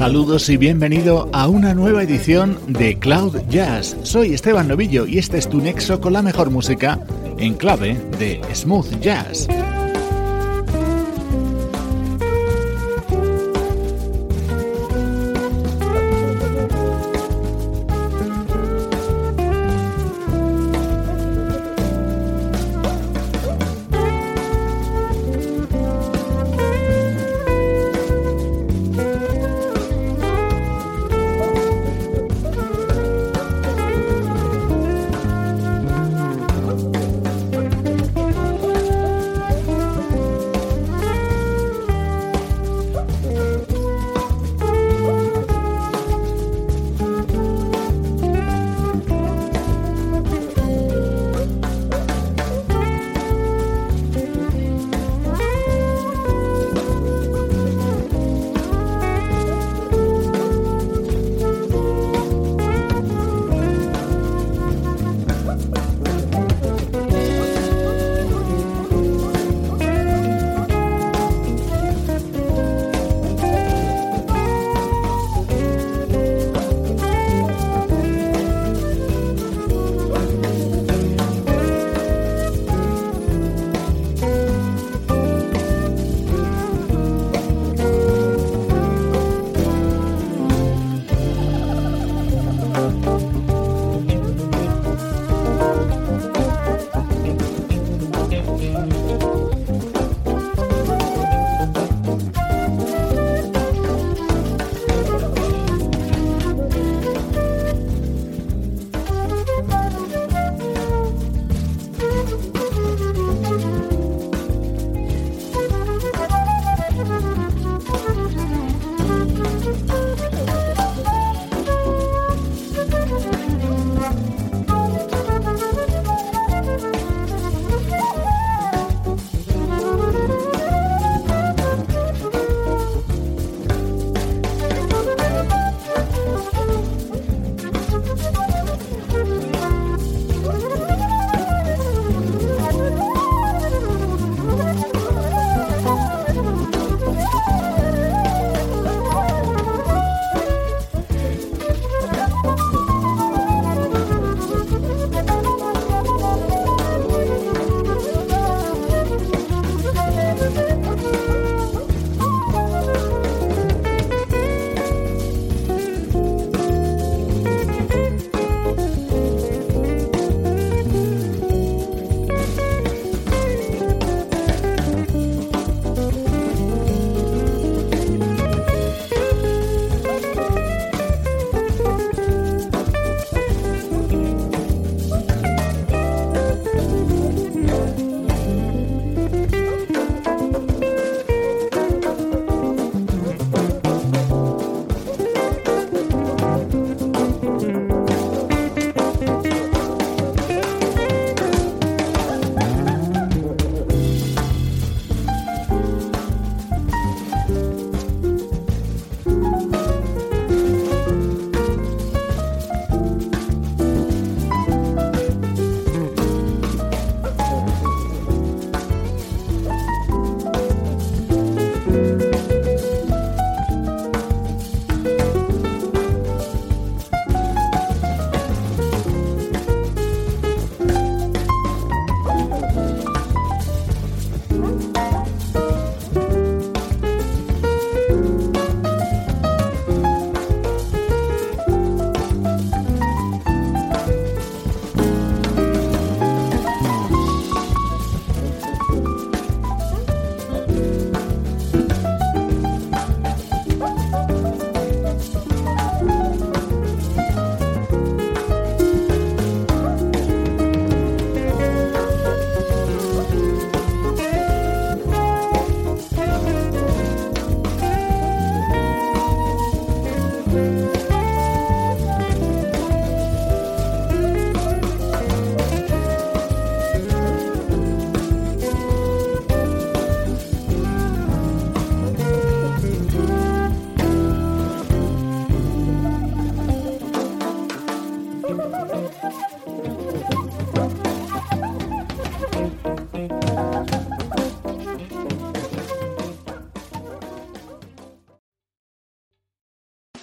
Saludos y bienvenido a una nueva edición de Cloud Jazz. Soy Esteban Novillo y este es tu nexo con la mejor música en clave de smooth jazz.